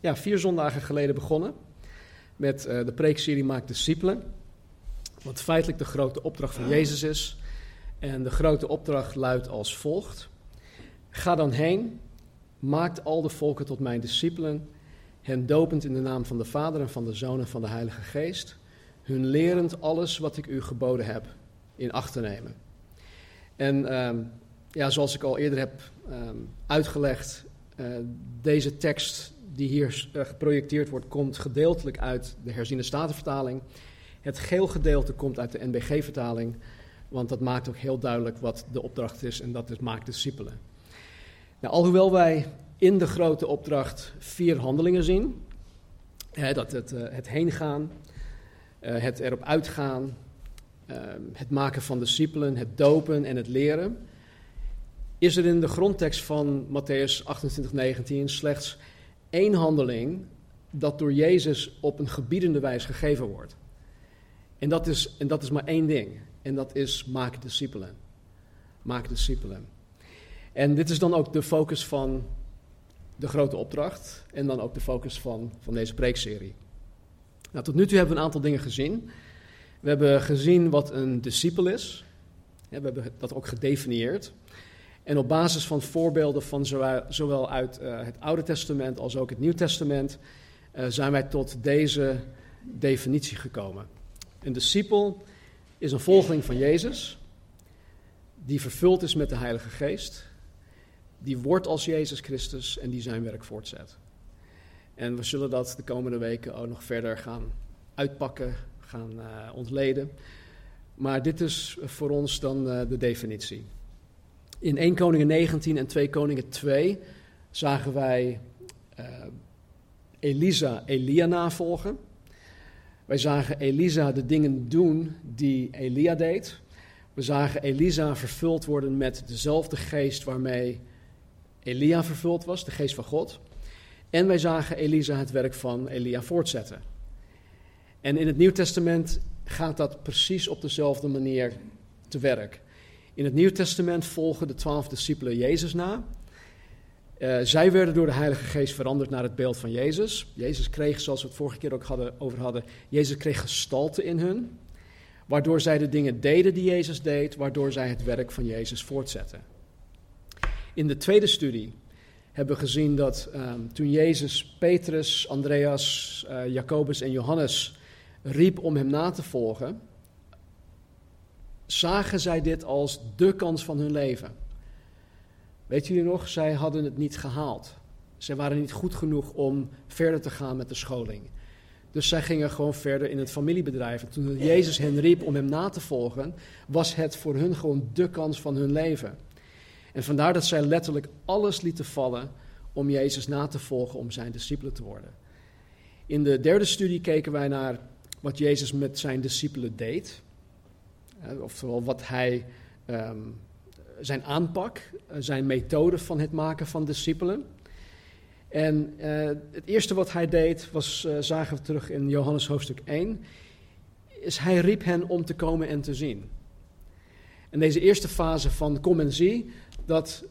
ja, vier zondagen geleden begonnen met uh, de preekserie Maak discipelen. Wat feitelijk de grote opdracht van Jezus is. En de grote opdracht luidt als volgt. Ga dan heen, maakt al de volken tot mijn discipelen, hen dopend in de naam van de Vader en van de Zoon en van de Heilige Geest, hun lerend alles wat ik u geboden heb in acht te nemen. En um, ja, zoals ik al eerder heb um, uitgelegd, uh, deze tekst die hier uh, geprojecteerd wordt, komt gedeeltelijk uit de herziene statenvertaling. Het geel gedeelte komt uit de NBG-vertaling, want dat maakt ook heel duidelijk wat de opdracht is en dat is maak discipelen. Nou, alhoewel wij in de grote opdracht vier handelingen zien, hè, dat het, uh, het heen gaan, uh, het erop uitgaan, uh, het maken van discipelen, het dopen en het leren, is er in de grondtekst van Matthäus 28, 19 slechts één handeling dat door Jezus op een gebiedende wijze gegeven wordt. En dat is, en dat is maar één ding. En dat is maak discipelen. Maak discipelen. En dit is dan ook de focus van de grote opdracht. En dan ook de focus van, van deze preekserie. Nou, tot nu toe hebben we een aantal dingen gezien. We hebben gezien wat een discipel is. we hebben dat ook gedefinieerd. En op basis van voorbeelden van zowel uit uh, het Oude Testament als ook het Nieuw Testament uh, zijn wij tot deze definitie gekomen. Een discipel is een volgeling van Jezus, die vervuld is met de Heilige Geest, die wordt als Jezus Christus en die zijn werk voortzet. En we zullen dat de komende weken ook nog verder gaan uitpakken, gaan uh, ontleden. Maar dit is voor ons dan de definitie. In 1 Koningen 19 en 2 Koningen 2 zagen wij uh, Elisa Elia navolgen. Wij zagen Elisa de dingen doen die Elia deed. We zagen Elisa vervuld worden met dezelfde geest waarmee Elia vervuld was, de geest van God. En wij zagen Elisa het werk van Elia voortzetten. En in het Nieuw Testament gaat dat precies op dezelfde manier te werk. In het Nieuw Testament volgen de twaalf discipelen Jezus na. Uh, zij werden door de Heilige Geest veranderd naar het beeld van Jezus. Jezus kreeg, zoals we het vorige keer ook hadden, over hadden, Jezus kreeg gestalte in hun. Waardoor zij de dingen deden die Jezus deed, waardoor zij het werk van Jezus voortzetten. In de tweede studie hebben we gezien dat um, toen Jezus Petrus, Andreas, uh, Jacobus en Johannes riep om hem na te volgen, zagen zij dit als de kans van hun leven. Weet jullie nog, zij hadden het niet gehaald. Zij waren niet goed genoeg om verder te gaan met de scholing. Dus zij gingen gewoon verder in het familiebedrijf. En toen Jezus hen riep om hem na te volgen, was het voor hun gewoon de kans van hun leven. En vandaar dat zij letterlijk alles lieten vallen om Jezus na te volgen, om zijn discipelen te worden. In de derde studie keken wij naar wat Jezus met zijn discipelen deed. Oftewel wat hij, um, zijn aanpak, eh, zijn methode van het maken van discipelen. En uh, het eerste wat hij deed, was, zagen we terug in Johannes hoofdstuk 1, is hij riep hen om te komen en te zien. En deze eerste fase van kom en zie, dat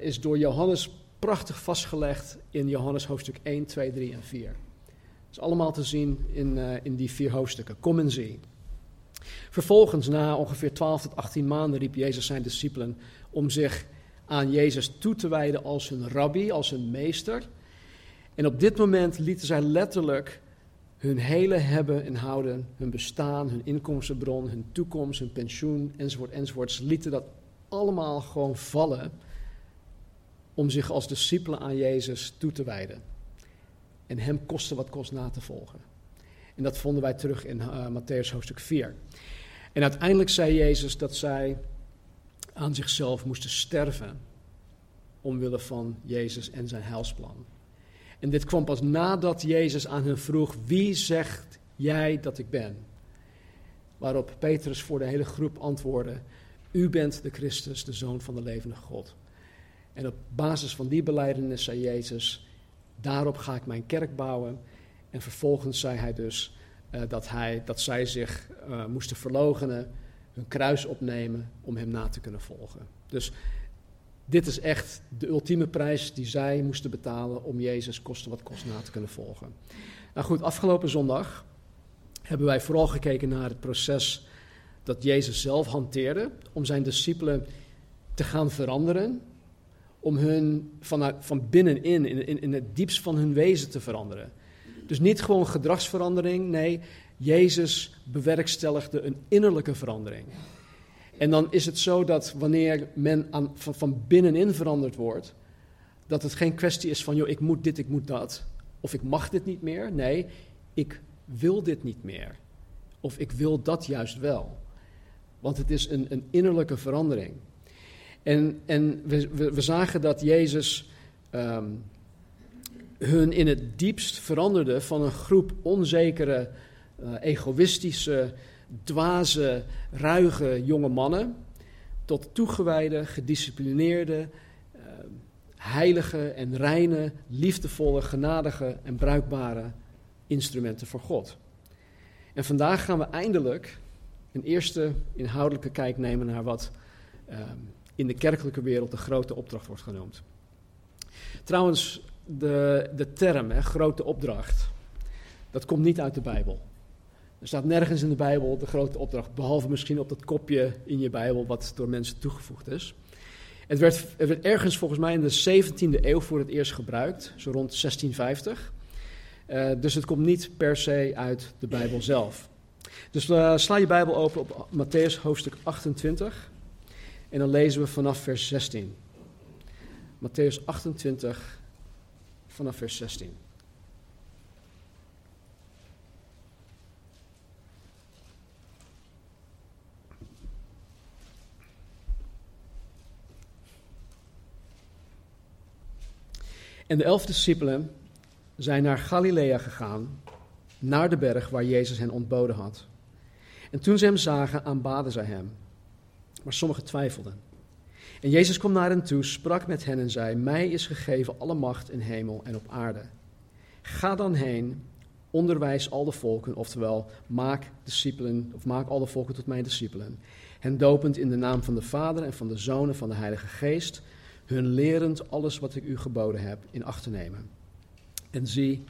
is door Johannes prachtig vastgelegd in Johannes hoofdstuk 1, 2, 3 en 4. Dat is allemaal te zien in, in die vier hoofdstukken. Kom en zie. Vervolgens, na ongeveer 12 tot 18 maanden, riep Jezus zijn discipelen om zich aan Jezus toe te wijden als hun rabbi, als hun meester. En op dit moment lieten zij letterlijk hun hele hebben en houden, hun bestaan, hun inkomstenbron, hun toekomst, hun pensioen, enzovoort, enzovoort. Lieten dat allemaal gewoon vallen om zich als discipelen aan Jezus toe te wijden. En hem koste wat kost na te volgen. En dat vonden wij terug in uh, Matthäus hoofdstuk 4. En uiteindelijk zei Jezus dat zij aan zichzelf moesten sterven omwille van Jezus en zijn heilsplan. En dit kwam pas nadat Jezus aan hen vroeg: Wie zegt jij dat ik ben? Waarop Petrus voor de hele groep antwoordde: U bent de Christus, de Zoon van de levende God. En op basis van die beleidenis zei Jezus: Daarop ga ik mijn kerk bouwen. En vervolgens zei hij dus uh, dat, hij, dat zij zich uh, moesten verloochenen, hun kruis opnemen om hem na te kunnen volgen. Dus dit is echt de ultieme prijs die zij moesten betalen om Jezus koste wat kost na te kunnen volgen. Nou goed, afgelopen zondag hebben wij vooral gekeken naar het proces dat Jezus zelf hanteerde om zijn discipelen te gaan veranderen, om hun vanuit, van binnenin, in, in, in het diepst van hun wezen te veranderen. Dus niet gewoon gedragsverandering, nee, Jezus bewerkstelligde een innerlijke verandering. En dan is het zo dat wanneer men van, van binnenin veranderd wordt, dat het geen kwestie is van, joh, ik moet dit, ik moet dat, of ik mag dit niet meer. Nee, ik wil dit niet meer. Of ik wil dat juist wel. Want het is een, een innerlijke verandering. En, en we, we, we zagen dat Jezus um, hun in het diepst veranderde van een groep onzekere, uh, egoïstische, dwaze, ruige jonge mannen tot toegewijde, gedisciplineerde, uh, heilige en reine, liefdevolle, genadige en bruikbare instrumenten voor God. En vandaag gaan we eindelijk een eerste inhoudelijke kijk nemen naar wat uh, in de kerkelijke wereld de grote opdracht wordt genoemd. Trouwens, de, de term, hè, grote opdracht, dat komt niet uit de Bijbel. Er staat nergens in de Bijbel de grote opdracht, behalve misschien op dat kopje in je Bijbel wat door mensen toegevoegd is. Het werd, ergens volgens mij in de 17e eeuw voor het eerst gebruikt, zo rond 1650. Uh, dus het komt niet per se uit de Bijbel zelf. Dus uh, sla je Bijbel open op Matthäus hoofdstuk 28 en dan lezen we vanaf vers 16. Matthäus 28 vanaf vers 16. En de elf discipelen zijn naar Galilea gegaan, naar de berg waar Jezus hen ontboden had. En toen ze hem zagen, aanbaden zij hem. Maar sommigen twijfelden. En Jezus kwam naar hen toe, sprak met hen en zei: Mij is gegeven alle macht in hemel en op aarde. Ga dan heen, onderwijs al de volken, oftewel maak discipelen, of maak al de volken tot mijn discipelen. Hen dopend in de naam van de Vader en van de Zoon en van de Heilige Geest, hun lerend alles wat ik u geboden heb in acht te nemen. En zie,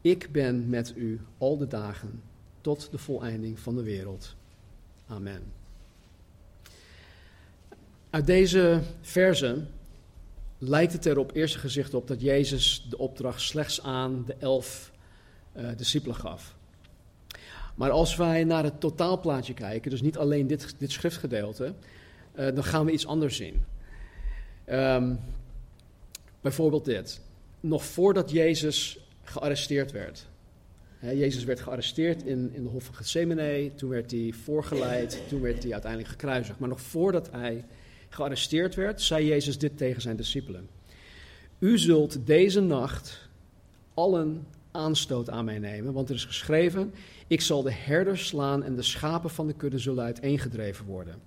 ik ben met u al de dagen tot de voleinding van de wereld. Amen. Uit deze versen lijkt het er op eerste gezicht op dat Jezus de opdracht slechts aan de elf uh, discipelen gaf. Maar als wij naar het totaalplaatje kijken, dus niet alleen dit, dit schriftgedeelte, uh, dan gaan we iets anders zien. Um, bijvoorbeeld dit. Nog voordat Jezus gearresteerd werd. He, Jezus werd gearresteerd in, in de Hof van Gethsemane. Toen werd hij voorgeleid. Toen werd hij uiteindelijk gekruisigd. Maar nog voordat hij gearresteerd werd, zei Jezus dit tegen zijn discipelen. U zult deze nacht allen aanstoot aan mij nemen, want er is geschreven: Ik zal de herders slaan en de schapen van de kudde zullen uiteengedreven worden.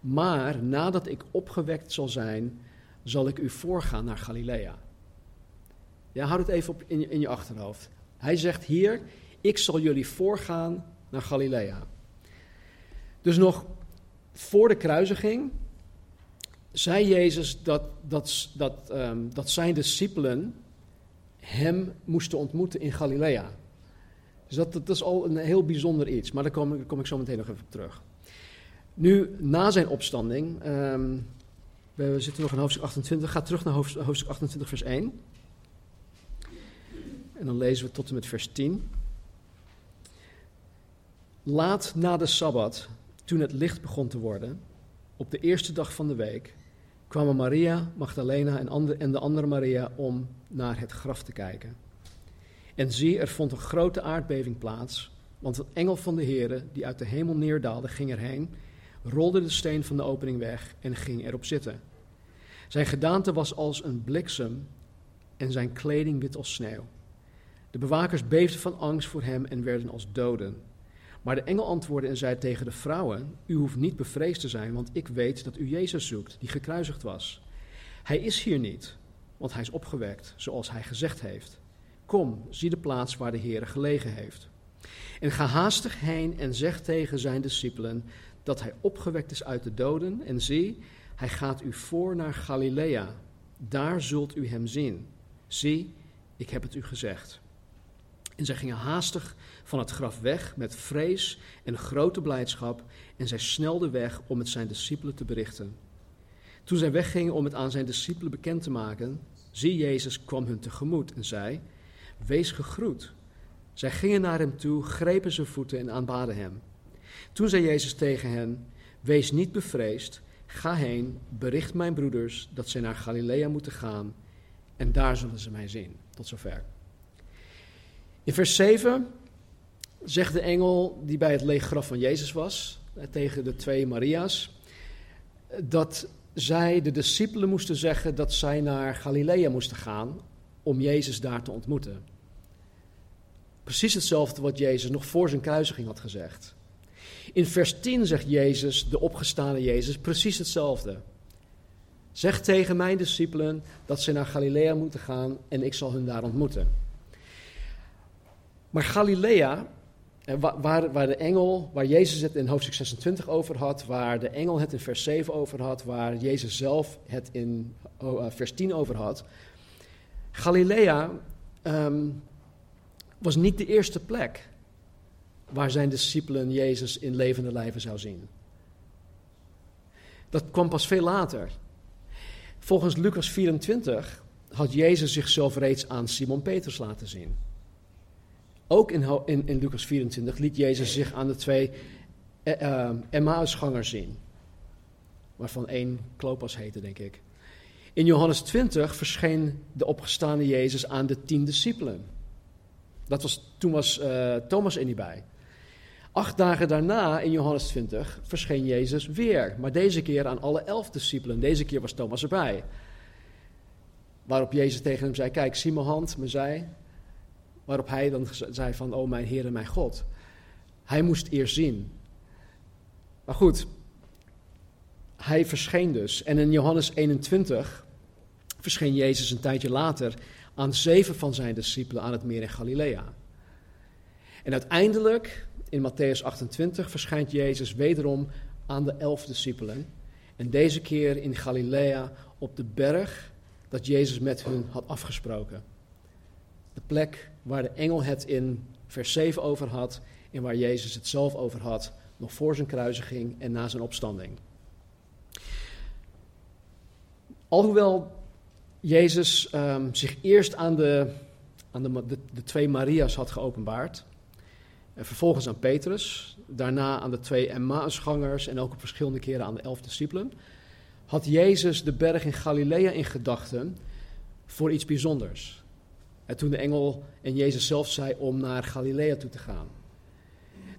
Maar nadat ik opgewekt zal zijn, zal ik u voorgaan naar Galilea. Ja, houd het even op in, je, in je achterhoofd. Hij zegt hier: Ik zal jullie voorgaan naar Galilea. Dus nog voor de kruisiging zei Jezus dat, dat, dat, um, dat zijn discipelen hem moesten ontmoeten in Galilea. Dus dat, dat is al een heel bijzonder iets, maar daar kom, kom ik zo meteen nog even op terug. Nu, na zijn opstanding, um, we zitten nog in hoofdstuk 28, ga terug naar hoofdstuk 28, vers 1. En dan lezen we tot en met vers 10. Laat na de Sabbat, toen het licht begon te worden, op de eerste dag van de week, kwamen Maria, Magdalena en, de andere Maria om naar het graf te kijken. En zie, er vond een grote aardbeving plaats, want een engel van de Heere, die uit de hemel neerdaalde, ging erheen, rolde de steen van de opening weg en ging erop zitten. Zijn gedaante was als een bliksem en zijn kleding wit als sneeuw. De bewakers beefden van angst voor hem en werden als doden. Maar de engel antwoordde en zei tegen de vrouwen: U hoeft niet bevreesd te zijn, want ik weet dat u Jezus zoekt, die gekruisigd was. Hij is hier niet, want hij is opgewekt, zoals hij gezegd heeft. Kom, zie de plaats waar de Heer gelegen heeft. En ga haastig heen en zeg tegen zijn discipelen dat hij opgewekt is uit de doden. En zie, hij gaat u voor naar Galilea. Daar zult u hem zien. Zie, ik heb het u gezegd. En zij gingen haastig van het graf weg met vrees en grote blijdschap. En zij snelden weg om het zijn discipelen te berichten. Toen zij weggingen om het aan zijn discipelen bekend te maken, zie Jezus kwam hun tegemoet en zei: Wees gegroet. Zij gingen naar hem toe, grepen zijn voeten en aanbaden hem. Toen zei Jezus tegen hen: Wees niet bevreesd, ga heen, bericht mijn broeders dat zij naar Galilea moeten gaan en daar zullen ze mij zien. Tot zover. In vers 7 zegt de engel die bij het leeg graf van Jezus was, eh, tegen de twee Maria's, dat zij de discipelen moesten zeggen dat zij naar Galilea moesten gaan om Jezus daar te ontmoeten. Precies hetzelfde wat Jezus nog voor zijn kruisiging had gezegd. In vers 10 zegt Jezus, de opgestane Jezus, precies hetzelfde. Zeg tegen mijn discipelen dat ze naar Galilea moeten gaan en ik zal hun daar ontmoeten. Maar Galilea, eh, waar, waar de engel, waar Jezus het in hoofdstuk 26 over had, waar de engel het in vers 7 over had, waar Jezus zelf het in eh, vers 10 over had. Galilea ehm, was niet de eerste plek waar zijn discipelen Jezus in levende lijven zou zien. Dat kwam pas veel later. Volgens Lucas 24 had Jezus zichzelf reeds aan Simon Petrus laten zien. Ook in, in, in Lucas 24 liet Jezus zich aan de twee uh, Emmausgangers zien. Waarvan één Klopas heette, denk ik. In Johannes 20 verscheen de opgestaande Jezus aan de tien discipelen. Dat was, toen was uh, Thomas er niet bij. Acht dagen daarna, in Johannes 20, verscheen Jezus weer. Maar deze keer aan alle elf discipelen. Deze keer was Thomas erbij. Waarop Jezus tegen hem zei, kijk, zie mijn hand, mijn zij. Waarop hij dan zei van, oh mijn Heer en mijn God. Hij moest eerst zien. Maar goed, hij verscheen dus. En in Johannes 21 verscheen Jezus een tijdje later aan zeven van zijn discipelen aan het meer in Galilea. En uiteindelijk, in Matthäus 28, verschijnt Jezus wederom aan de elf discipelen. En deze keer in Galilea op de berg dat Jezus met hun had afgesproken. De plek waar de engel het in vers 7 over had en waar Jezus het zelf over had, nog voor zijn kruisiging en na zijn opstanding. Alhoewel Jezus um, zich eerst aan, de, aan de, de, de, twee Maria's had geopenbaard, en vervolgens aan Petrus, daarna aan de twee Emmausgangers en ook op verschillende keren aan de elf discipelen, had Jezus de berg in Galilea in gedachten voor iets bijzonders. En toen de engel en Jezus zelf zei om naar Galilea toe te gaan.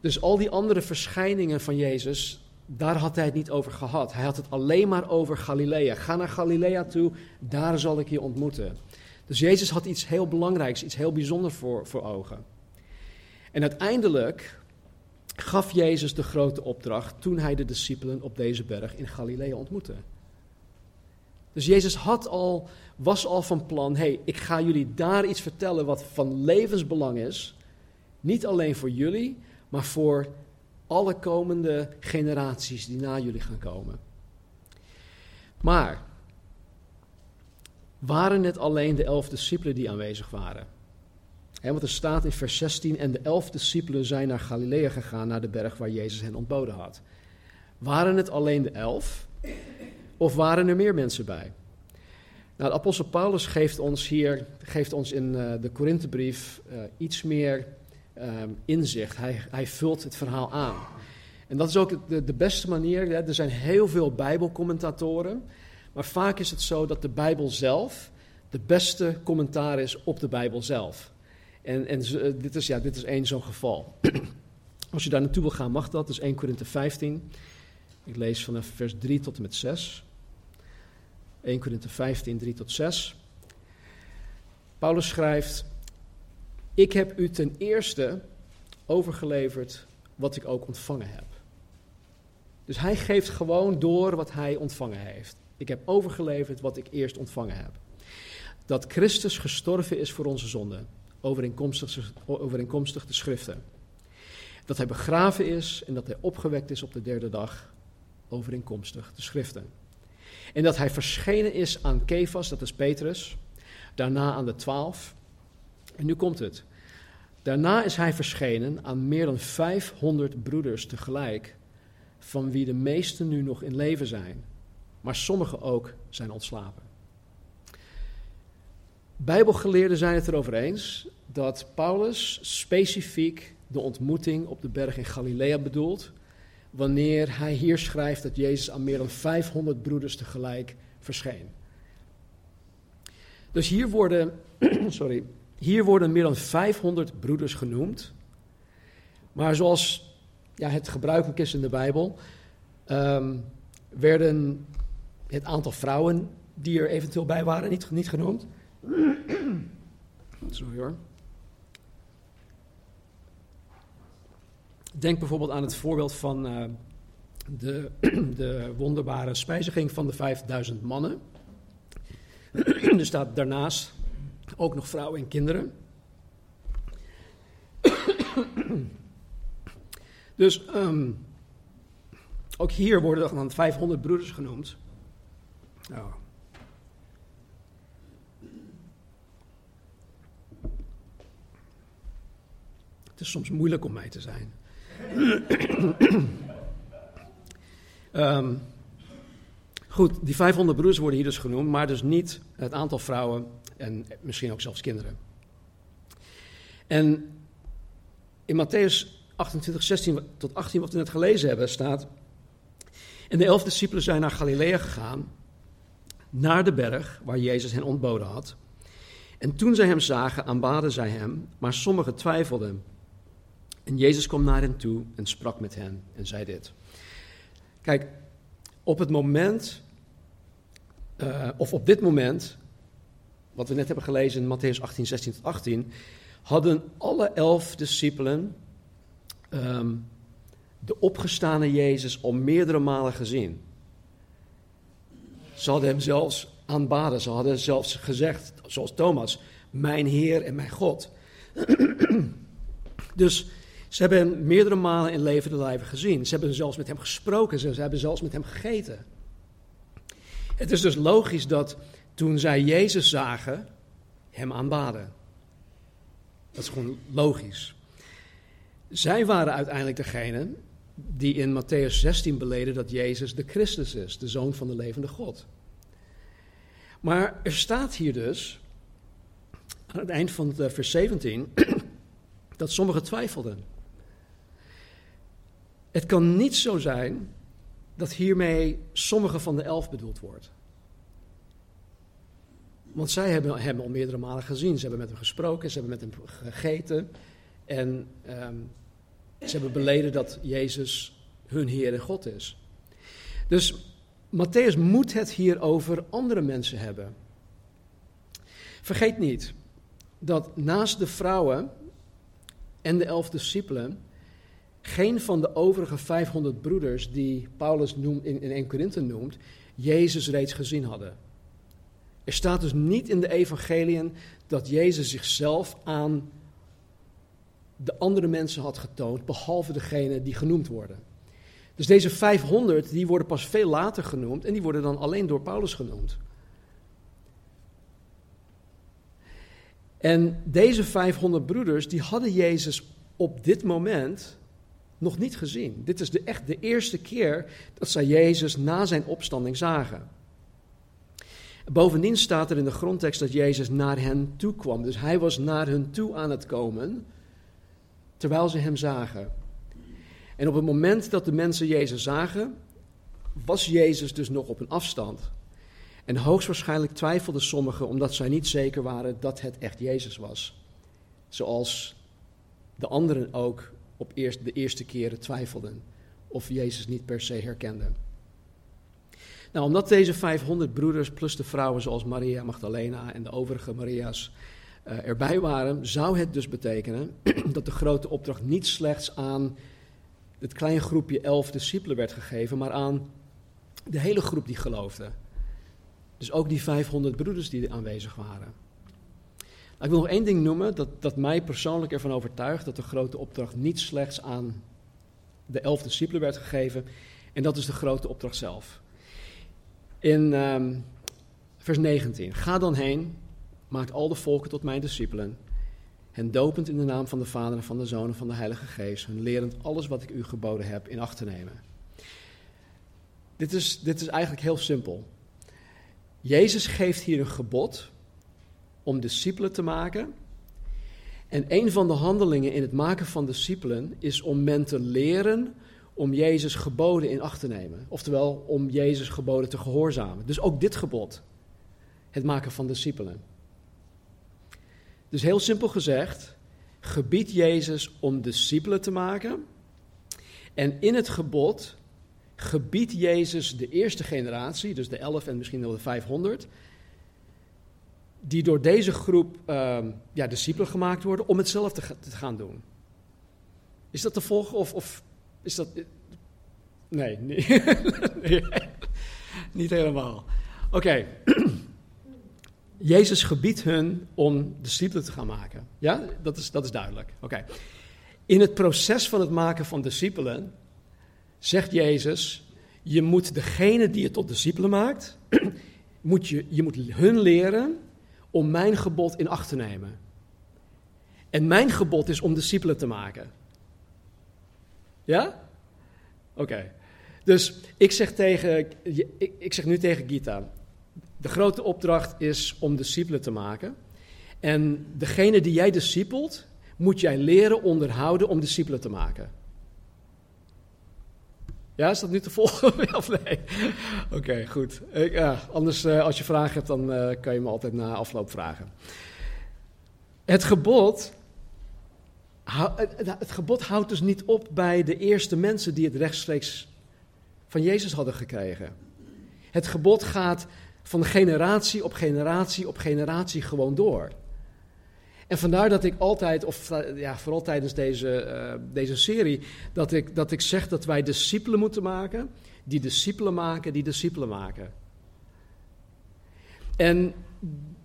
Dus al die andere verschijningen van Jezus, daar had hij het niet over gehad. Hij had het alleen maar over Galilea. Ga naar Galilea toe, daar zal ik je ontmoeten. Dus Jezus had iets heel belangrijks, iets heel bijzonders voor, voor ogen. En uiteindelijk gaf Jezus de grote opdracht toen hij de discipelen op deze berg in Galilea ontmoette. Dus Jezus had al, was al van plan, hey, ik ga jullie daar iets vertellen wat van levensbelang is. Niet alleen voor jullie, maar voor alle komende generaties die na jullie gaan komen. Maar waren het alleen de elf discipelen die aanwezig waren? Want er staat in vers 16, en de elf discipelen zijn naar Galilea gegaan, naar de berg waar Jezus hen ontboden had. Waren het alleen de elf? Of waren er meer mensen bij? Nou, de apostel Paulus geeft ons hier, geeft ons in uh, de Korinthebrief uh, iets meer uh, inzicht. Hij, hij vult het verhaal aan. En dat is ook de, de beste manier. Er zijn heel veel Bijbelcommentatoren. Maar vaak is het zo dat de Bijbel zelf de beste commentaar is op de Bijbel zelf. En, en uh, dit, is, ja, dit is één zo'n geval. Als je daar naartoe wil gaan, mag dat. Is 1 Korinthe 15. Ik lees vanaf vers 3 tot en met 6. 1 Korinthe 15, 3 tot 6. Paulus schrijft: Ik heb u ten eerste overgeleverd wat ik ook ontvangen heb. Dus hij geeft gewoon door wat hij ontvangen heeft. Ik heb overgeleverd wat ik eerst ontvangen heb. Dat Christus gestorven is voor onze zonden, overeenkomstig, overeenkomstig de schriften. Dat hij begraven is en dat hij opgewekt is op de derde dag, overeenkomstig de schriften. En dat hij verschenen is aan Kefas, dat is Petrus, daarna aan de twaalf. En nu komt het. Daarna is hij verschenen aan meer dan 500 broeders tegelijk, van wie de meesten nu nog in leven zijn, maar sommigen ook zijn ontslapen. Bijbelgeleerden zijn het erover eens dat Paulus specifiek de ontmoeting op de berg in Galilea bedoelt, wanneer hij hier schrijft dat Jezus aan meer dan 500 broeders tegelijk verscheen. Dus hier worden, sorry, hier worden meer dan 500 broeders genoemd. Maar zoals ja, het gebruikelijk is in de Bijbel, ehm, werden het aantal vrouwen die er eventueel bij waren niet, niet genoemd. Sorry hoor. Denk bijvoorbeeld aan het voorbeeld van uh, de, de wonderbare spijziging van de 5000 mannen. er staat daarnaast ook nog vrouwen en kinderen. dus um, ook hier worden dan 500 broeders genoemd. Oh. Het is soms moeilijk om mij te zijn. Um, goed, die 500 broers worden hier dus genoemd, maar dus niet het aantal vrouwen en misschien ook zelfs kinderen. En in Matthäus 28, 16 tot 18, wat we net gelezen hebben, staat. En de elf discipelen zijn naar Galilea gegaan, naar de berg waar Jezus hen ontboden had. En toen zij hem zagen, aanbaden zij hem, maar sommigen twijfelden. En Jezus kwam naar hen toe en sprak met hen en zei dit. Kijk, op het moment, uh, of op dit moment, wat we net hebben gelezen in Matthäus 18, 16 tot 18, hadden alle elf discipelen um, de opgestane Jezus al meerdere malen gezien. Ze hadden hem zelfs aanbaden, ze hadden zelfs gezegd, zoals Thomas, mijn Heer en mijn God. dus ze hebben hem meerdere malen in levende lijven gezien. Ze hebben zelfs met hem gesproken, ze hebben zelfs met hem gegeten. Het is dus logisch dat toen zij Jezus zagen, hem aanbaden. Dat is gewoon logisch. Zij waren uiteindelijk degene die in Matthäus 16 beleden dat Jezus de Christus is, de zoon van de levende God. Maar er staat hier dus, aan het eind van het vers 17, dat sommigen twijfelden. Het kan niet zo zijn dat hiermee sommige van de elf bedoeld wordt. Want zij hebben hem al meerdere malen gezien. Ze hebben met hem gesproken, ze hebben met hem gegeten. En um, ze hebben beleden dat Jezus hun Heer en God is. Dus Matthäus moet het hier over andere mensen hebben. Vergeet niet dat naast de vrouwen en de elf discipelen geen van de overige 500 broeders die Paulus noemt, in, in 1 Korinthe noemt, Jezus reeds gezien hadden. Er staat dus niet in de evangeliën dat Jezus zichzelf aan de andere mensen had getoond, behalve degene die genoemd worden. Dus deze 500, die worden pas veel later genoemd en die worden dan alleen door Paulus genoemd. En deze 500 broeders, die hadden Jezus op dit moment nog niet gezien. Dit is de, echt de eerste keer dat zij Jezus na zijn opstanding zagen. Bovendien staat er in de grondtekst dat Jezus naar hen toe kwam. Dus hij was naar hen toe aan het komen, terwijl ze hem zagen. En op het moment dat de mensen Jezus zagen, was Jezus dus nog op een afstand. En hoogstwaarschijnlijk twijfelden sommigen omdat zij niet zeker waren dat het echt Jezus was. Zoals de anderen ook op eerst, de eerste keren twijfelden of Jezus niet per se herkenden. Nou, omdat deze 500 broeders plus de vrouwen zoals Maria Magdalena en de overige Maria's uh, erbij waren, zou het dus betekenen dat de grote opdracht niet slechts aan het kleine groepje elf discipelen werd gegeven, maar aan de hele groep die geloofde. Dus ook die 500 broeders die aanwezig waren. Nou, ik wil nog één ding noemen dat, dat mij persoonlijk ervan overtuigt dat de grote opdracht niet slechts aan de elf discipelen werd gegeven, en dat is de grote opdracht zelf. In um, vers 19. Ga dan heen, maakt al de volken tot mijn discipelen. Hen dopend in de naam van de Vader en van de Zoon en van de Heilige Geest. Hun lerend alles wat ik u geboden heb in acht te nemen. Dit is, dit is eigenlijk heel simpel. Jezus geeft hier een gebod om discipelen te maken. En een van de handelingen in het maken van discipelen is om men te leren om Jezus geboden in acht te nemen. Oftewel, om Jezus geboden te gehoorzamen. Dus ook dit gebod, het maken van discipelen. Dus heel simpel gezegd, gebied Jezus om discipelen te maken. En in het gebod gebiedt Jezus de eerste generatie, dus de 11 en misschien wel de 500, die door deze groep uh, ja, discipelen gemaakt worden, om hetzelfde te gaan doen. Is dat te volgen of, of is dat. Nee, nee. nee niet helemaal. Oké. Jezus gebiedt hun om discipelen te gaan maken. Ja, dat is, dat is duidelijk. Oké. In het proces van het maken van discipelen zegt Jezus: Je moet degene die je tot discipelen maakt, moet je, je moet hun leren om mijn gebod in acht te nemen. En mijn gebod is om discipelen te maken. Ja? Oké. Dus ik zeg, tegen, ik, zeg nu tegen Gita: de grote opdracht is om discipelen te maken. En degene die jij discipelt, moet jij leren onderhouden om discipelen te maken. Ja, is dat nu te volgen of nee? Oké, goed. Ik, ja, anders, uh, als je vragen hebt, dan uh, kan je me altijd na afloop vragen. Het gebod, het, het gebod houdt dus niet op bij de eerste mensen die het rechtstreeks van Jezus hadden gekregen. Het gebod gaat van generatie op generatie op generatie gewoon door. En vandaar dat ik altijd, of ja, vooral tijdens deze, uh, deze serie, dat ik, dat ik zeg dat wij discipelen moeten maken, die discipelen maken, die discipelen maken. En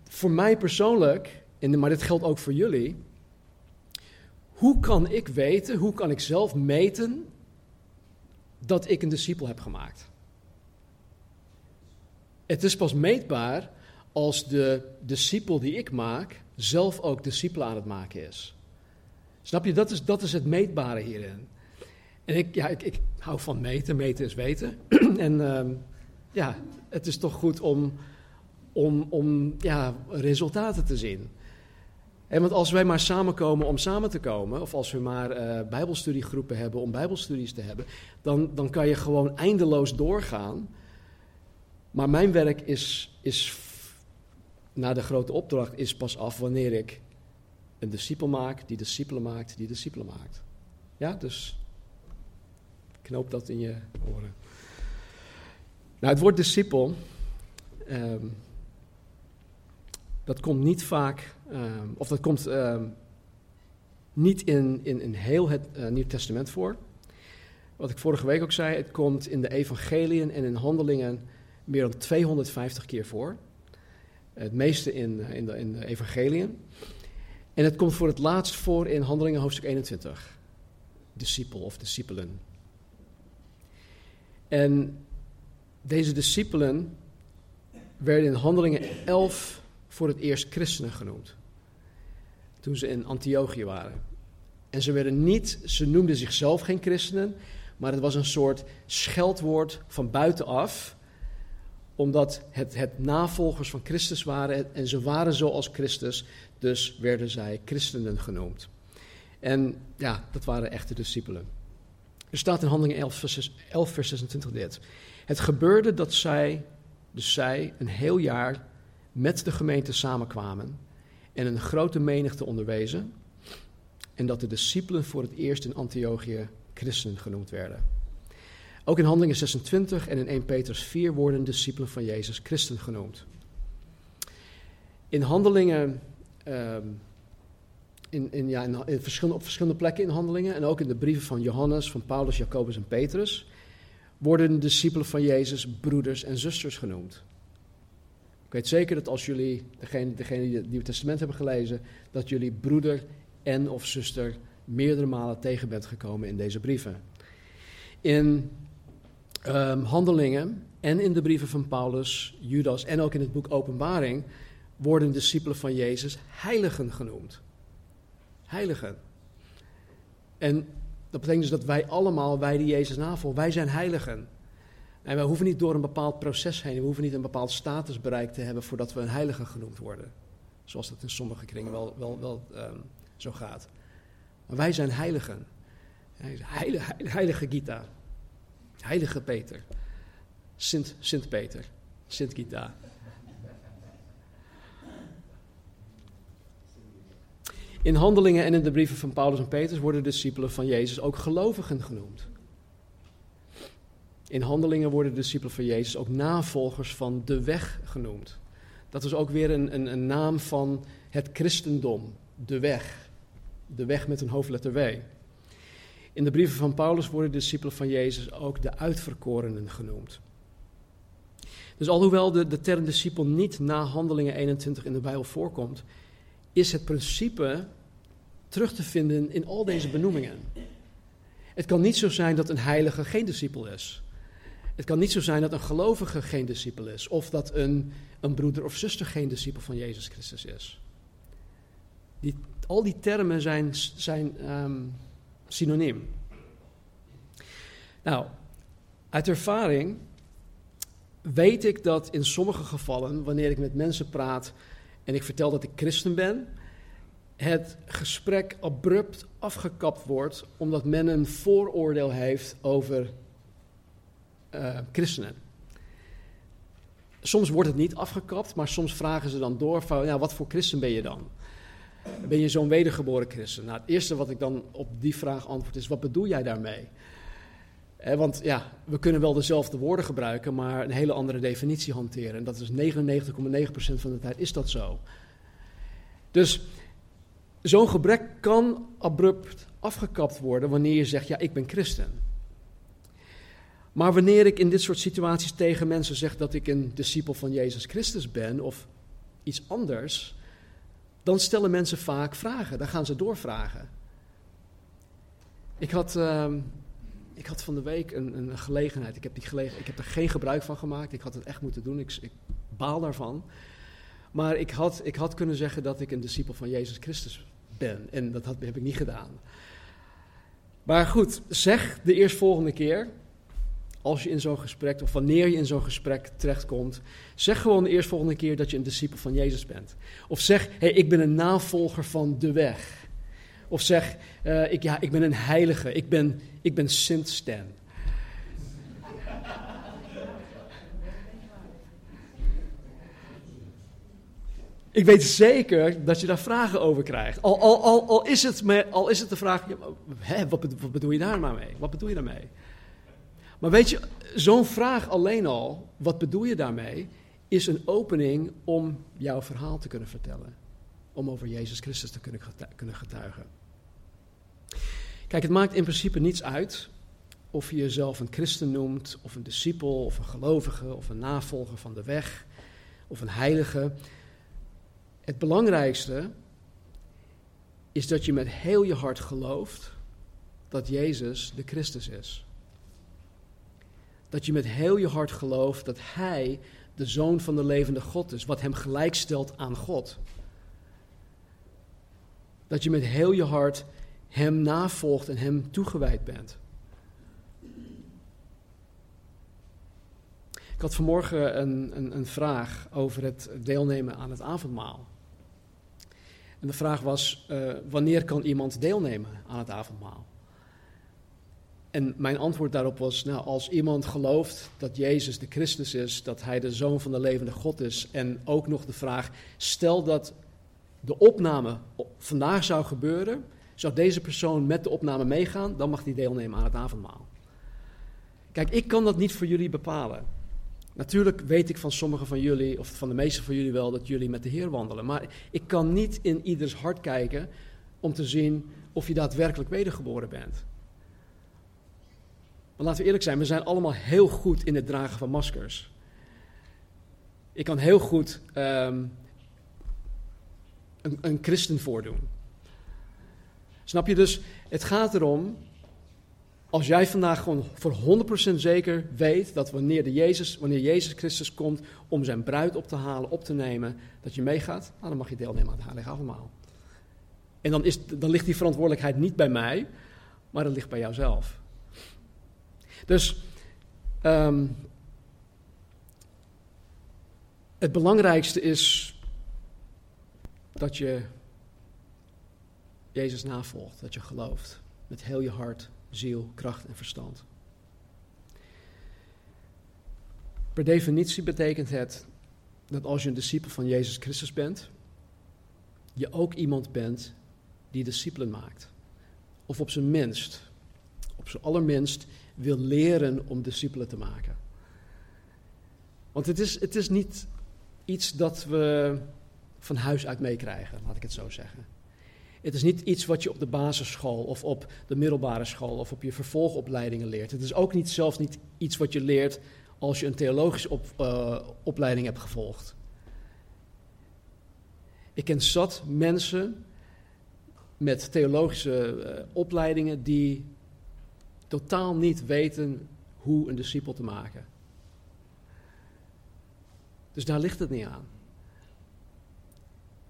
voor mij persoonlijk, en, maar dit geldt ook voor jullie, hoe kan ik weten, hoe kan ik zelf meten dat ik een discipel heb gemaakt? Het is pas meetbaar als de discipel die ik maak zelf ook discipelen aan het maken is. Snap je? Dat is, dat is het meetbare hierin. En ik, ja, ik, ik hou van meten. Meten is weten. en uh, ja, het is toch goed om, om, om ja, resultaten te zien. En want als wij maar samenkomen om samen te komen, of als we maar uh, bijbelstudiegroepen hebben om bijbelstudies te hebben, dan, dan kan je gewoon eindeloos doorgaan. Maar mijn werk is, is na de grote opdracht is pas af wanneer ik een discipel maak, die discipelen maakt, die discipelen maakt. Ja, dus knoop dat in je oren. Nou, het woord discipel, um, dat komt niet vaak, um, of dat komt um, niet in, in, in heel het uh, Nieuw Testament voor. Wat ik vorige week ook zei, het komt in de evangeliën en in handelingen meer dan 250 keer voor. Het meeste in, in, de, in de evangeliën. En het komt voor het laatst voor in Handelingen hoofdstuk 21. Discipel of discipelen. En deze discipelen werden in Handelingen 11 voor het eerst christenen genoemd. Toen ze in Antiochië waren. En ze werden niet, ze noemden zichzelf geen christenen, maar het was een soort scheldwoord van buitenaf omdat het, het navolgers van Christus waren en ze waren zoals Christus, dus werden zij christenen genoemd. En ja, dat waren echte discipelen. Er staat in Handelingen 11 vers, 11, vers 26 dit. Het gebeurde dat zij, dus zij, een heel jaar met de gemeente samenkwamen en een grote menigte onderwezen. En dat de discipelen voor het eerst in Antiochië christenen genoemd werden. Ook in Handelingen 26 en in 1 Petrus 4 worden discipelen van Jezus christen genoemd. In Handelingen ehm, in, in, ja, in, verschillende, op verschillende plekken in handelingen en ook in de brieven van Johannes, van Paulus, Jacobus en Petrus, worden de discipelen van Jezus broeders en zusters genoemd. Ik weet zeker dat als jullie, degene, degene die het Nieuwe Testament hebben gelezen, dat jullie broeder en of zuster meerdere malen tegen bent gekomen in deze brieven. In um, handelingen en in de brieven van Paulus, Judas en ook in het boek Openbaring worden discipelen van Jezus heiligen genoemd. Heiligen. En dat betekent dus dat wij allemaal, wij die Jezus navolgen, wij zijn heiligen. En we hoeven niet door een bepaald proces heen, we hoeven niet een bepaald status bereikt te hebben voordat we een heilige genoemd worden. Zoals dat in sommige kringen wel, wel, wel um, zo gaat. Maar wij zijn heiligen. Heilige, heilige Gita. Heilige Peter. Sint, Sint Peter. Sint Gita. In handelingen en in de brieven van Paulus en Petrus worden de discipelen van Jezus ook gelovigen genoemd. In handelingen worden de discipelen van Jezus ook navolgers van de weg genoemd. Dat is ook weer een, een, een naam van het christendom, de weg. De weg met een hoofdletter W. In de brieven van Paulus worden de discipelen van Jezus ook de uitverkorenen genoemd. Dus alhoewel de, de term discipel niet na Handelingen 21 in de Bijbel voorkomt, is het principe terug te vinden in al deze benoemingen. Het kan niet zo zijn dat een heilige geen discipel is. Het kan niet zo zijn dat een gelovige geen discipel is, of dat een, een broeder of zuster geen discipel van Jezus Christus is. Die, al die termen zijn, zijn um, synoniem. Nou, uit ervaring weet ik dat in sommige gevallen, wanneer ik met mensen praat en ik vertel dat ik christen ben, het gesprek abrupt afgekapt wordt omdat men een vooroordeel heeft over uh, christenen. Soms wordt het niet afgekapt, maar soms vragen ze dan door van, ja, wat voor christen ben je dan? Ben je zo'n wedergeboren christen? Nou, het eerste wat ik dan op die vraag antwoord is, wat bedoel jij daarmee? Eh, want ja, we kunnen wel dezelfde woorden gebruiken, maar een hele andere definitie hanteren. En dat is 99,9% van de tijd is dat zo. Dus zo'n gebrek kan abrupt afgekapt worden wanneer je zegt, ja, ik ben christen. Maar wanneer ik in dit soort situaties tegen mensen zeg dat ik een discipel van Jezus Christus ben of iets anders, dan stellen mensen vaak vragen. Dan gaan ze doorvragen. Ik had, uh, ik had van de week een, een gelegenheid. Ik heb, die gelegen, ik heb er geen gebruik van gemaakt. Ik had het echt moeten doen. Ik, ik baal daarvan. Maar ik had, ik had kunnen zeggen dat ik een discipel van Jezus Christus ben. En dat had, heb ik niet gedaan. Maar goed, zeg de eerstvolgende keer als je in zo'n gesprek, of wanneer je in zo'n gesprek terechtkomt, zeg gewoon de eerstvolgende keer dat je een discipel van Jezus bent. Of zeg, hey, ik ben een navolger van de weg. Of zeg, uh, ik, ja, ik ben een heilige, ik ben, ik ben Sint Stan. Ik weet zeker dat je daar vragen over krijgt. Al, al, al, al, is, het me, al is het de vraag, hè, wat, wat bedoel je daar maar mee? Wat bedoel je daarmee? Maar weet je, zo'n vraag alleen al, wat bedoel je daarmee, is een opening om jouw verhaal te kunnen vertellen. Om over Jezus Christus te kunnen getuigen. Kijk, het maakt in principe niets uit of je jezelf een christen noemt, of een discipel, of een gelovige, of een navolger van de weg, of een heilige. Het belangrijkste is dat je met heel je hart gelooft dat Jezus de Christus is. Dat je met heel je hart gelooft dat Hij de Zoon van de levende God is, wat Hem gelijkstelt aan God. Dat je met heel je hart Hem navolgt en Hem toegewijd bent. Ik had vanmorgen een, een, een vraag over het deelnemen aan het avondmaal. En de vraag was: uh, wanneer kan iemand deelnemen aan het avondmaal? En mijn antwoord daarop was, nou, als iemand gelooft dat Jezus de Christus is, dat Hij de Zoon van de levende God is, en ook nog de vraag, stel dat de opname vandaag zou gebeuren, zou deze persoon met de opname meegaan, dan mag hij deelnemen aan het avondmaal. Kijk, ik kan dat niet voor jullie bepalen. Natuurlijk weet ik van sommigen van jullie, of van de meesten van jullie wel, dat jullie met de Heer wandelen. Maar ik kan niet in ieders hart kijken om te zien of je daadwerkelijk wedergeboren bent. Want laten we eerlijk zijn, we zijn allemaal heel goed in het dragen van maskers. Ik kan heel goed ehm, een, een christen voordoen. Snap je dus? Het gaat erom, als jij vandaag gewoon voor 100% zeker weet dat wanneer, de Jezus, wanneer Jezus Christus komt om zijn bruid op te halen, op te nemen, dat je meegaat, nou, dan mag je deelnemen aan het heilige avondmaal. En dan, is, dan ligt die verantwoordelijkheid niet bij mij, maar dat ligt bij jouzelf. Dus ehm, het belangrijkste is dat je Jezus navolgt, dat je gelooft met heel je hart, ziel, kracht en verstand. Per definitie betekent het dat als je een discipel van Jezus Christus bent, je ook iemand bent die discipelen maakt. Of op zijn minst, op zijn allerminst, wil leren om discipelen te maken. Want het is, het is niet iets dat we van huis uit meekrijgen, laat ik het zo zeggen. Het is niet iets wat je op de basisschool of op de middelbare school of op je vervolgopleidingen leert. Het is ook niet zelfs niet iets wat je leert als je een theologische op, uh, opleiding hebt gevolgd. Ik ken zat mensen met theologische uh, opleidingen die totaal niet weten hoe een discipel te maken. Dus daar ligt het niet aan.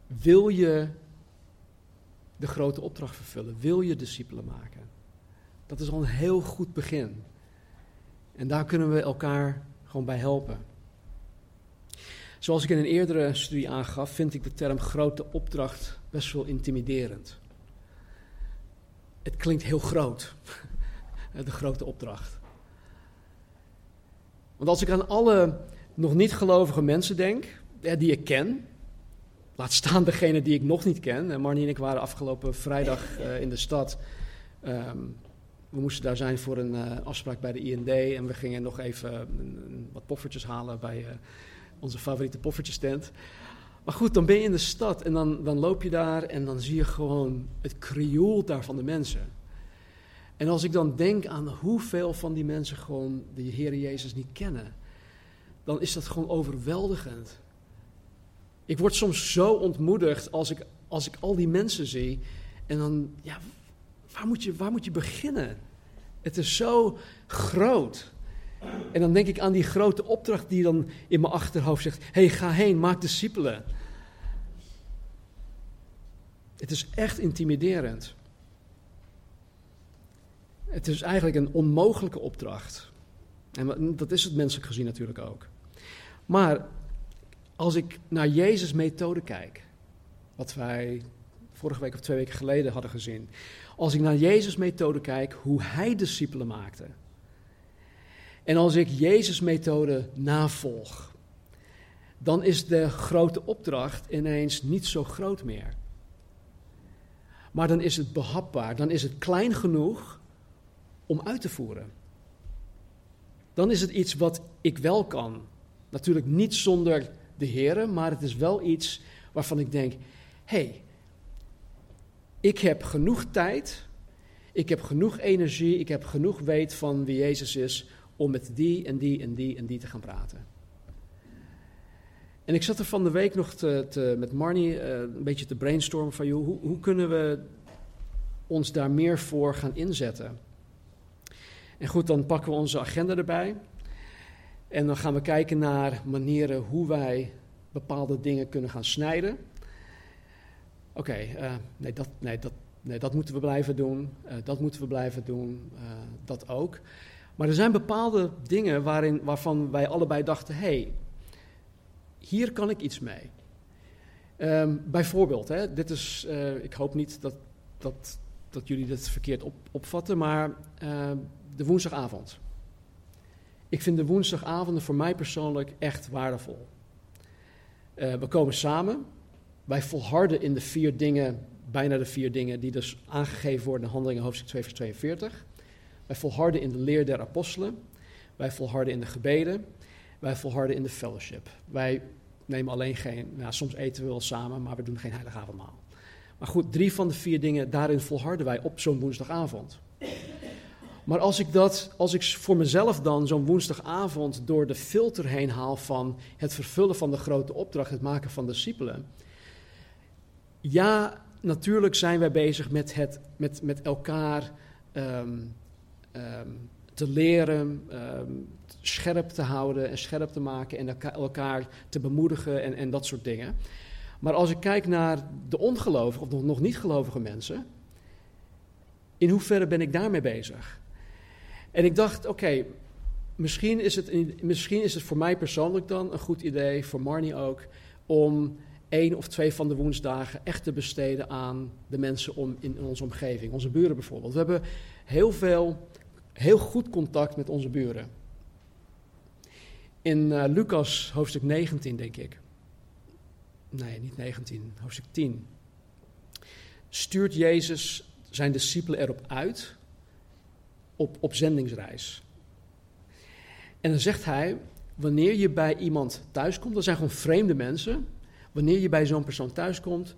Wil je de grote opdracht vervullen? Wil je discipelen maken? Dat is al een heel goed begin. En daar kunnen we elkaar gewoon bij helpen. Zoals ik in een eerdere studie aangaf, vind ik de term grote opdracht best wel intimiderend. Het klinkt heel groot, de grote opdracht. Want als ik aan alle nog niet gelovige mensen denk, die ik ken, Laat staan degene die ik nog niet ken. En Marnie en ik waren afgelopen vrijdag in de stad. Um, we moesten daar zijn voor een afspraak bij de IND. En we gingen nog even wat poffertjes halen bij onze favoriete poffertjestent. Maar goed, dan ben je in de stad en dan, dan loop je daar en dan zie je gewoon het krioel daar van de mensen. En als ik dan denk aan hoeveel van die mensen gewoon de Heer Jezus niet kennen, dan is dat gewoon overweldigend. Ik word soms zo ontmoedigd als ik, als ik al die mensen zie. En dan, ja, waar moet, je, waar moet je beginnen? Het is zo groot. En dan denk ik aan die grote opdracht die dan in mijn achterhoofd zegt: hey, ga heen, maak discipelen. Het is echt intimiderend. Het is eigenlijk een onmogelijke opdracht. En dat is het menselijk gezien natuurlijk ook. Maar als ik naar Jezus' methode kijk, wat wij vorige week of twee weken geleden hadden gezien. Als ik naar Jezus' methode kijk, hoe hij discipelen maakte. En als ik Jezus' methode navolg, dan is de grote opdracht ineens niet zo groot meer. Maar dan is het behapbaar, dan is het klein genoeg om uit te voeren. Dan is het iets wat ik wel kan. Natuurlijk niet zonder de Heer, maar het is wel iets waarvan ik denk: hé, hey, ik heb genoeg tijd, ik heb genoeg energie, ik heb genoeg weet van wie Jezus is om met die en die en die en die te gaan praten. En ik zat er van de week nog te, te, met Marnie uh, een beetje te brainstormen van, joh, hoe, hoe kunnen we ons daar meer voor gaan inzetten? En goed, dan pakken we onze agenda erbij. En dan gaan we kijken naar manieren hoe wij bepaalde dingen kunnen gaan snijden. Oké, eh, nee, dat, nee, dat, nee, dat moeten we blijven doen. Uh, dat moeten we blijven doen. Uh, dat ook. Maar er zijn bepaalde dingen waarin, waarvan wij allebei dachten: hé, hey, hier kan ik iets mee. Um, bijvoorbeeld, hè, dit is, ik hoop niet dat, dat, dat jullie dit verkeerd op, opvatten, maar de woensdagavond. Ik vind de woensdagavonden voor mij persoonlijk echt waardevol. Uh, we komen samen. Wij volharden in de vier dingen, bijna de vier dingen die dus aangegeven worden in Handelingen hoofdstuk 2 vers 42. Wij volharden in de leer der apostelen. Wij volharden in de gebeden. Wij volharden in de fellowship. Wij nemen alleen geen, nou, soms eten we wel samen, maar we doen geen heilige avondmaal. Maar goed, drie van de vier dingen, daarin volharden wij op zo'n woensdagavond. Maar als ik, dat, als ik voor mezelf dan zo'n woensdagavond door de filter heen haal van het vervullen van de grote opdracht, het maken van discipelen. Ja, natuurlijk zijn wij bezig met, het, met, met elkaar ehm, ehm, te leren, ehm, scherp te houden en scherp te maken en elkaar te bemoedigen en, en dat soort dingen. Maar als ik kijk naar de ongelovigen of nog niet gelovige mensen, in hoeverre ben ik daarmee bezig? En ik dacht, oké, misschien, is het, misschien is het voor mij persoonlijk dan een goed idee, voor Marnie ook, om één of twee van de woensdagen echt te besteden aan de mensen om, in onze omgeving, onze buren bijvoorbeeld. We hebben heel veel, heel goed contact met onze buren. In uh, Lucas hoofdstuk 19, denk ik. Nee, niet 19, hoofdstuk 10. Stuurt Jezus zijn discipelen erop uit op, op zendingsreis. En dan zegt hij, wanneer je bij iemand thuiskomt, dat zijn gewoon vreemde mensen, wanneer je bij zo'n persoon thuiskomt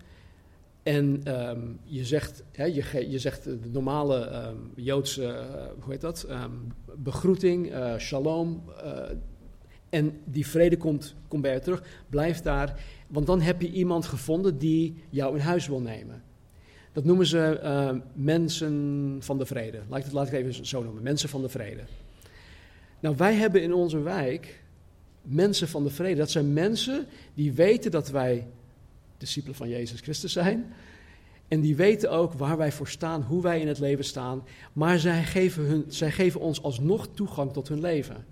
en ehm, je, zegt, hè, je, je zegt de normale um, Joodse, uh, hoe heet dat, um, begroeting, uh, shalom, uh, en die vrede komt, komt bij je terug, blijf daar, want dan heb je iemand gevonden die jou in huis wil nemen. Dat noemen ze uh, mensen van de vrede. Laat ik het laat ik even zo noemen: mensen van de vrede. Nou, wij hebben in onze wijk mensen van de vrede. Dat zijn mensen die weten dat wij discipelen van Jezus Christus zijn. En die weten ook waar wij voor staan, hoe wij in het leven staan. Maar zij geven, hun, zij geven ons alsnog toegang tot hun leven.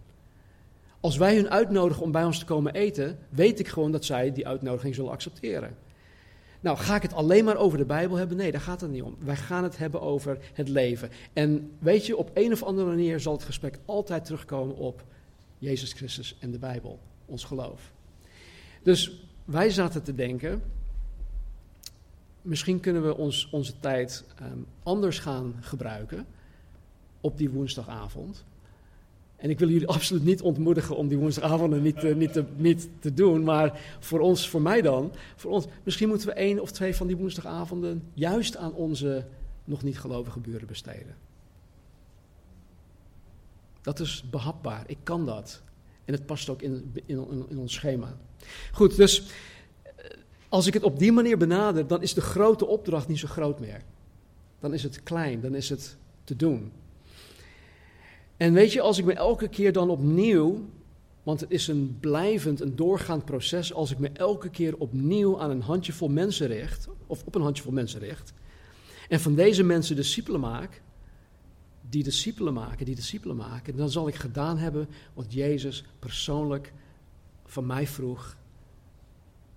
Als wij hun uitnodigen om bij ons te komen eten, weet ik gewoon dat zij die uitnodiging zullen accepteren. Nou, ga ik het alleen maar over de Bijbel hebben? Nee, daar gaat het niet om. Wij gaan het hebben over het leven. En weet je, op een of andere manier zal het gesprek altijd terugkomen op Jezus Christus en de Bijbel, ons geloof. Dus wij zaten te denken, misschien kunnen we ons, onze tijd um, anders gaan gebruiken op die woensdagavond. En ik wil jullie absoluut niet ontmoedigen om die woensdagavonden niet, uh, niet, te, niet te doen. Maar voor ons, voor mij dan, voor ons, misschien moeten we één of twee van die woensdagavonden juist aan onze nog niet gelovige buren besteden. Dat is behapbaar. Ik kan dat. En het past ook in, in, in ons schema. Goed, dus eh, als ik het op die manier benader, dan is de grote opdracht niet zo groot meer. Dan is het klein, dan is het te doen. En weet je, als ik me elke keer dan opnieuw, want het is een blijvend, een doorgaand proces, als ik me elke keer opnieuw aan een handjevol mensen richt, of op een handjevol mensen richt, en van deze mensen discipelen maak, die discipelen maken, die discipelen maken, dan zal ik gedaan hebben wat Jezus persoonlijk van mij vroeg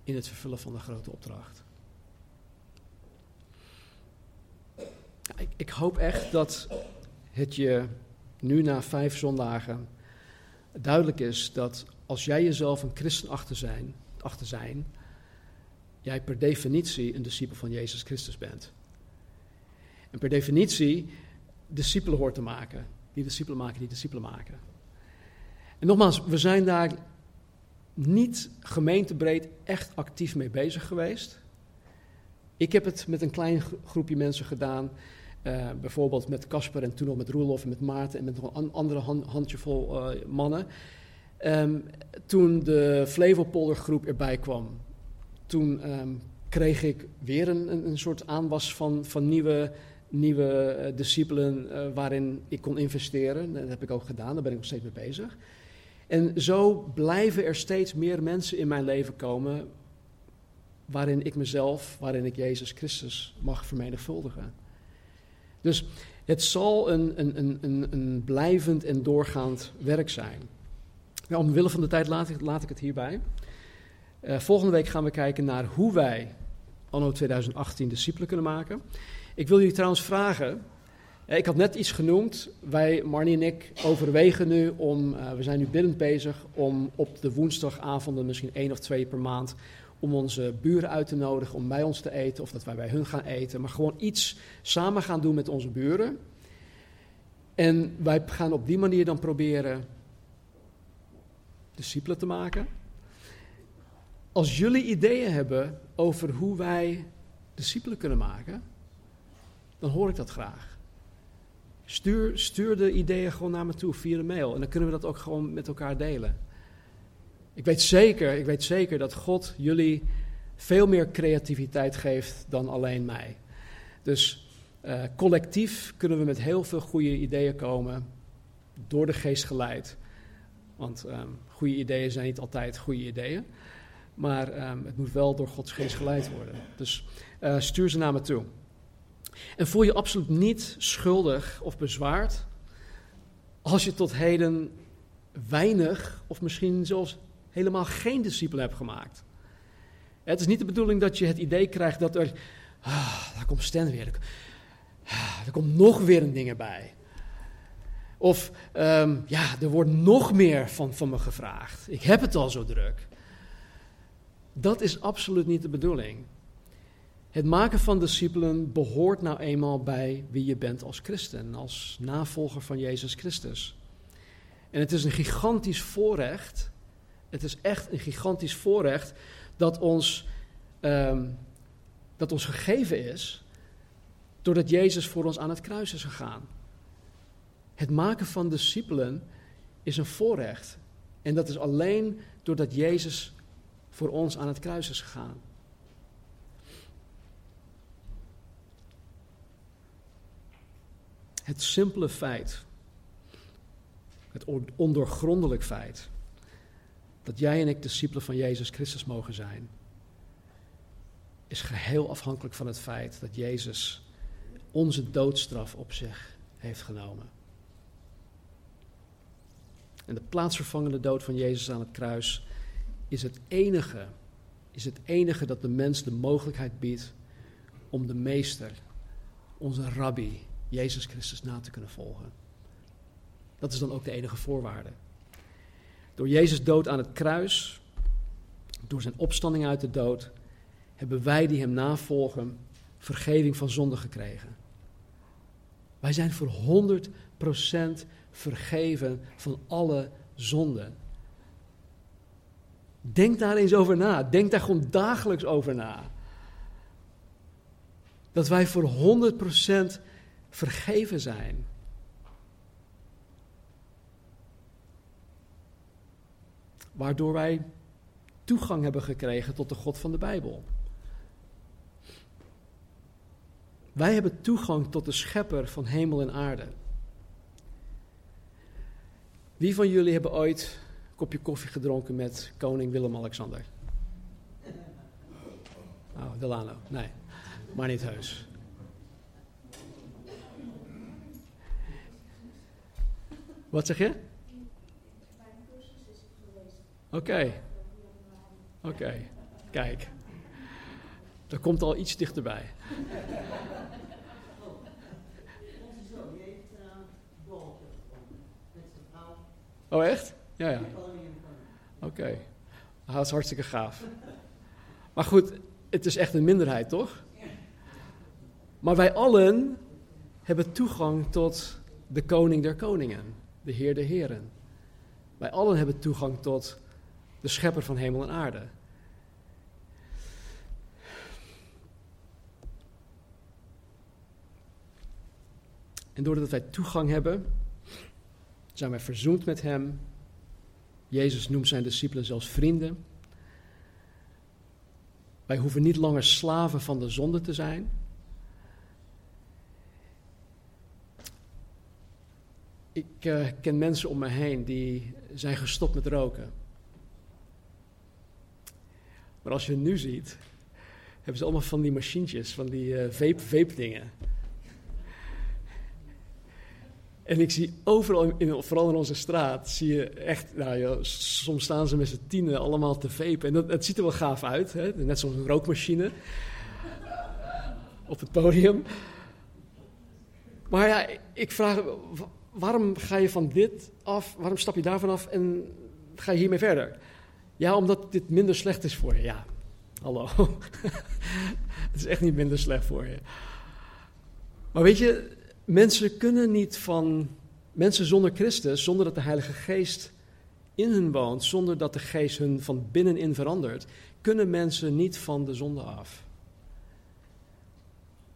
in het vervullen van de grote opdracht. Ik, ik hoop echt dat het je nu na vijf zondagen duidelijk is dat als jij jezelf een christen achter zijn, achter zijn jij per definitie een discipel van Jezus Christus bent. En per definitie discipelen hoort te maken. Die discipelen maken, die discipelen maken. En nogmaals, we zijn daar niet gemeentebreed echt actief mee bezig geweest. Ik heb het met een klein groepje mensen gedaan uh, bijvoorbeeld met Casper en toen nog met Roelof en met Maarten en met nog een andere hand, handjevol uh, mannen. Um, toen de Flevopoldergroep erbij kwam, toen um, kreeg ik weer een, een, soort aanwas van, van nieuwe, nieuwe uh, discipelen waarin ik kon investeren. Dat heb ik ook gedaan, daar ben ik nog steeds mee bezig. En zo blijven er steeds meer mensen in mijn leven komen waarin ik mezelf, waarin ik Jezus Christus mag vermenigvuldigen. Dus het zal een, een, een, een blijvend en doorgaand werk zijn. Nou, omwille van de tijd laat ik, het hierbij. Uh, volgende week gaan we kijken naar hoe wij anno 2018 discipelen kunnen maken. Ik wil jullie trouwens vragen. Eh, ik had net iets genoemd. Wij, Marnie en ik, overwegen nu om. Uh, we zijn nu binnen bezig om op de woensdagavonden, misschien één of twee per maand, om onze buren uit te nodigen om bij ons te eten of dat wij bij hun gaan eten, maar gewoon iets samen gaan doen met onze buren. En wij gaan op die manier dan proberen discipelen te maken. Als jullie ideeën hebben over hoe wij discipelen kunnen maken, dan hoor ik dat graag. Stuur, stuur de ideeën gewoon naar me toe via de mail en dan kunnen we dat ook gewoon met elkaar delen. Ik weet zeker, ik weet zeker dat God jullie veel meer creativiteit geeft dan alleen mij. Dus uh, collectief kunnen we met heel veel goede ideeën komen, door de geest geleid. Want um, goede ideeën zijn niet altijd goede ideeën. Maar um, het moet wel door Gods geest geleid worden. Dus uh, stuur ze naar me toe. En voel je absoluut niet schuldig of bezwaard als je tot heden weinig of misschien zelfs helemaal geen discipelen hebt gemaakt. Het is niet de bedoeling dat je het idee krijgt dat er. Ah, daar komt Stan weer. Ah, er komt nog weer een ding bij. Of um, ja, er wordt nog meer van, van me gevraagd. Ik heb het al zo druk. Dat is absoluut niet de bedoeling. Het maken van discipelen behoort nou eenmaal bij wie je bent als christen, als navolger van Jezus Christus. En het is een gigantisch voorrecht, het is echt een gigantisch voorrecht dat ons, um, dat ons gegeven is doordat Jezus voor ons aan het kruis is gegaan. Het maken van discipelen is een voorrecht. En dat is alleen doordat Jezus voor ons aan het kruis is gegaan. Het simpele feit, het ondoorgrondelijk feit, dat jij en ik discipelen van Jezus Christus mogen zijn, is geheel afhankelijk van het feit dat Jezus onze doodstraf op zich heeft genomen. En de plaatsvervangende dood van Jezus aan het kruis is het enige, is het enige dat de mens de mogelijkheid biedt om de meester, onze rabbi, Jezus Christus na te kunnen volgen. Dat is dan ook de enige voorwaarde. Door Jezus dood aan het kruis, door zijn opstanding uit de dood, hebben wij die hem navolgen vergeving van zonde gekregen. Wij zijn voor 100% vergeven van alle zonden. Denk daar eens over na. Denk daar gewoon dagelijks over na. Dat wij voor 100% vergeven zijn. Waardoor wij toegang hebben gekregen tot de God van de Bijbel. Wij hebben toegang tot de schepper van hemel en aarde. Wie van jullie hebben ooit een kopje koffie gedronken met koning Willem-Alexander? Oh, Delano. Nee, maar niet heus. Wat zeg je? Oké. Oké, kijk. Dat komt al iets dichterbij. Oh, echt? Ja, ja. Oké. Okay. Dat is hartstikke gaaf. Maar goed, het is echt een minderheid, toch? Maar wij allen hebben toegang tot de koning der koningen, de heer der heren. Wij allen hebben toegang tot de schepper van hemel en aarde. En doordat wij toegang hebben, zijn wij verzoend met Hem. Jezus noemt zijn discipelen zelfs vrienden. Wij hoeven niet langer slaven van de zonde te zijn. Ik uh, ken mensen om me heen die zijn gestopt met roken. Maar als je nu ziet, hebben ze allemaal van die machientjes, van die uh, vape, vape dingen. En ik zie overal, in, vooral in onze straat, zie je echt, nou ja, soms staan ze met z'n tienen allemaal te vapen. En dat, dat ziet er wel gaaf uit, hè? net zoals een rookmachine op het podium. Maar ja, ik vraag, waarom ga je van dit af, waarom stap je daarvan af en ga je hiermee verder? Ja, omdat dit minder slecht is voor je. Ja, hallo. het is echt niet minder slecht voor je. Maar weet je, mensen kunnen niet van mensen zonder Christus, zonder dat de Heilige Geest in hun woont, zonder dat de geest hun van binnenin verandert, kunnen mensen niet van de zonde af.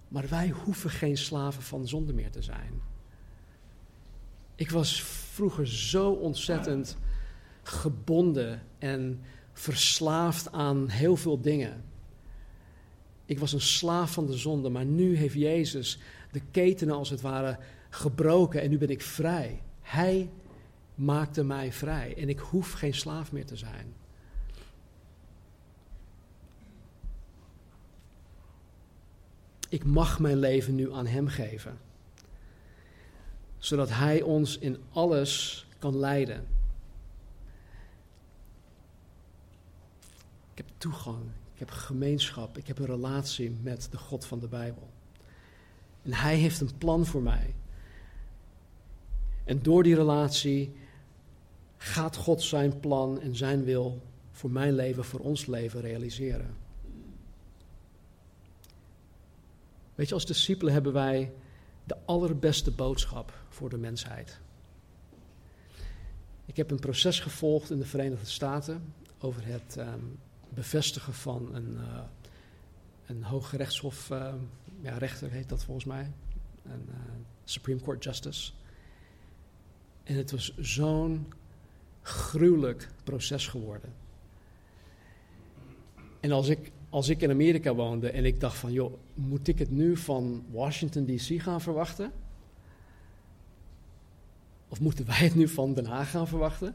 Maar wij hoeven geen slaven van zonde meer te zijn. Ik was vroeger zo ontzettend gebonden en verslaafd aan heel veel dingen. Ik was een slaaf van de zonde, maar nu heeft Jezus de ketenen als het ware gebroken en nu ben ik vrij. Hij maakte mij vrij en ik hoef geen slaaf meer te zijn. Ik mag mijn leven nu aan Hem geven, zodat Hij ons in alles kan leiden. Ik heb toegang, ik heb gemeenschap, ik heb een relatie met de God van de Bijbel. En Hij heeft een plan voor mij. En door die relatie gaat God zijn plan en zijn wil voor mijn leven, voor ons leven realiseren. Weet je, als discipelen hebben wij de allerbeste boodschap voor de mensheid. Ik heb een proces gevolgd in de Verenigde Staten over het ehm, bevestigen van een, uh, een hooggerechtshof, uh, ja, rechter heet dat volgens mij, een uh, Supreme Court Justice. En het was zo'n gruwelijk proces geworden. En als ik, als ik in Amerika woonde en ik dacht van, joh, moet ik het nu van Washington DC gaan verwachten? Of moeten wij het nu van Den Haag gaan verwachten?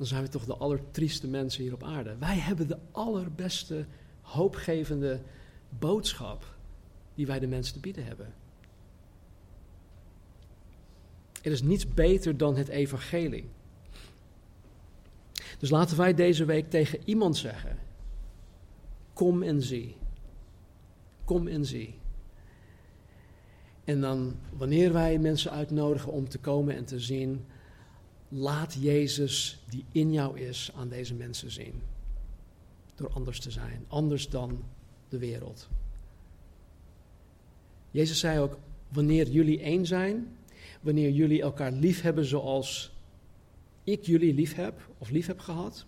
Dan zijn we toch de allertrieste mensen hier op aarde. Wij hebben de allerbeste, hoopgevende boodschap die wij de mensen te bieden hebben. Er is niets beter dan het evangelie. Dus laten wij deze week tegen iemand zeggen: Kom en zie. Kom en zie. En dan, wanneer wij mensen uitnodigen om te komen en te zien, laat Jezus die in jou is aan deze mensen zien. Door anders te zijn, anders dan de wereld. Jezus zei ook: Wanneer jullie één zijn, wanneer jullie elkaar lief hebben zoals ik jullie lief heb of lief heb gehad,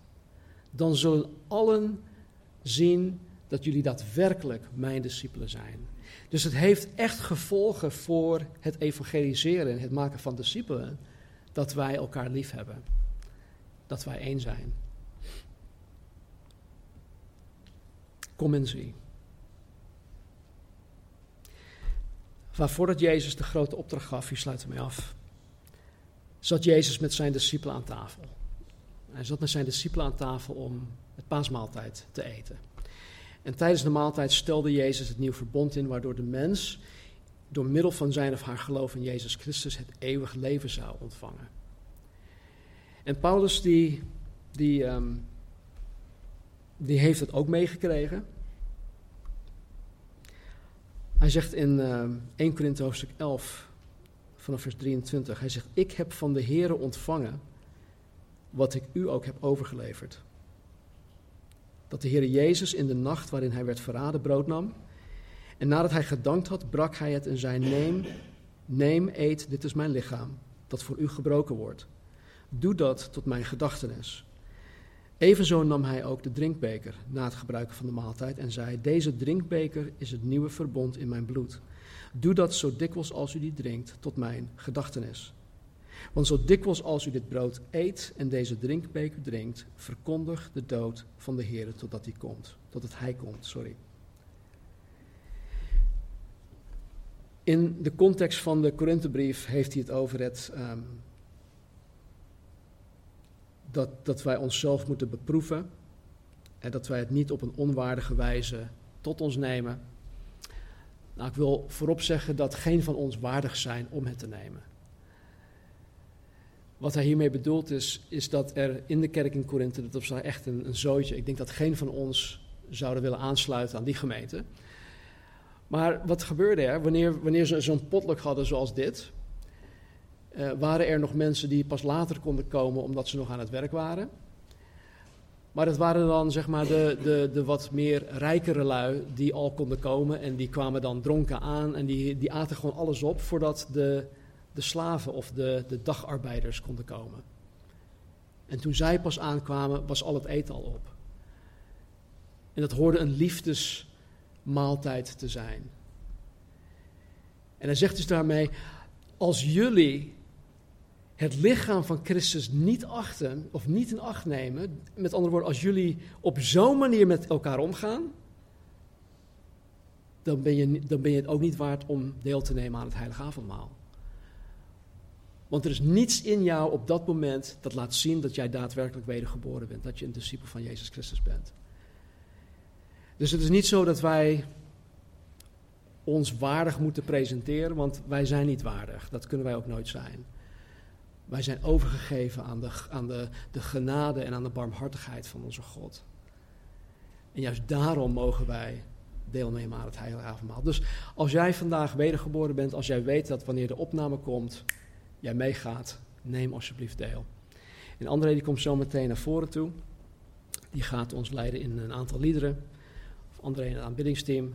dan zullen allen zien dat jullie daadwerkelijk mijn discipelen zijn. Dus het heeft echt gevolgen voor het evangeliseren, het maken van discipelen, dat wij elkaar lief hebben. Dat wij één zijn. Kom en zie. Voordat Jezus de grote opdracht gaf, hier sluiten we mee af, zat Jezus met zijn discipelen aan tafel. Hij zat met zijn discipelen aan tafel om het paasmaaltijd te eten. En tijdens de maaltijd stelde Jezus het nieuw verbond in, waardoor de mens door middel van zijn of haar geloof in Jezus Christus het eeuwig leven zou ontvangen. En Paulus die, die, um, die heeft het ook meegekregen. Hij zegt in uh, 1 Korinthe hoofdstuk 11, vanaf vers 23, hij zegt, ik heb van de Here ontvangen wat ik u ook heb overgeleverd. Dat de Heer Jezus in de nacht waarin hij werd verraden brood nam. En nadat hij gedankt had, brak hij het en zei, neem, neem, eet, dit is mijn lichaam, dat voor u gebroken wordt. Doe dat tot mijn gedachtenis. Evenzo nam hij ook de drinkbeker na het gebruiken van de maaltijd en zei: Deze drinkbeker is het nieuwe verbond in mijn bloed. Doe dat zo dikwijls als u die drinkt, tot mijn gedachtenis. Want zo dikwijls als u dit brood eet en deze drinkbeker drinkt, verkondig de dood van de Heer totdat hij komt. Totdat hij komt, sorry. In de context van de Korinthebrief heeft hij het over het um, dat, dat wij onszelf moeten beproeven en dat wij het niet op een onwaardige wijze tot ons nemen. Nou, ik wil voorop zeggen dat geen van ons waardig zijn om het te nemen. Wat hij hiermee bedoelt is, is dat er in de kerk in Korinthe, dat was echt een, een zootje, ik denk dat geen van ons zouden willen aansluiten aan die gemeente. Maar wat gebeurde er wanneer, wanneer ze zo'n potluck hadden zoals dit? uh, waren er nog mensen die pas later konden komen omdat ze nog aan het werk waren. Maar het waren dan zeg maar de, de, de wat meer rijkere lui die al konden komen en die kwamen dan dronken aan en die, die aten gewoon alles op voordat de, de slaven of de, de dagarbeiders konden komen. En toen zij pas aankwamen, was al het eten al op. En dat hoorde een liefdesmaaltijd te zijn. En hij zegt dus daarmee: Als jullie het lichaam van Christus niet achten of niet in acht nemen, met andere woorden, als jullie op zo'n manier met elkaar omgaan, dan ben, je, dan ben je het ook niet waard om deel te nemen aan het heilige avondmaal. Want er is niets in jou op dat moment dat laat zien dat jij daadwerkelijk wedergeboren bent, dat je een discipel van Jezus Christus bent. Dus het is niet zo dat wij ons waardig moeten presenteren, want wij zijn niet waardig. Dat kunnen wij ook nooit zijn. Wij zijn overgegeven aan de, aan de, de genade en aan de barmhartigheid van onze God. En juist daarom mogen wij deelnemen aan het heilige avondmaal. Dus als jij vandaag wedergeboren bent, als jij weet dat wanneer de opname komt, jij meegaat, neem alsjeblieft deel. En André die komt zo meteen naar voren toe. Die gaat ons leiden in een aantal liederen. André in het aanbiddingsteam.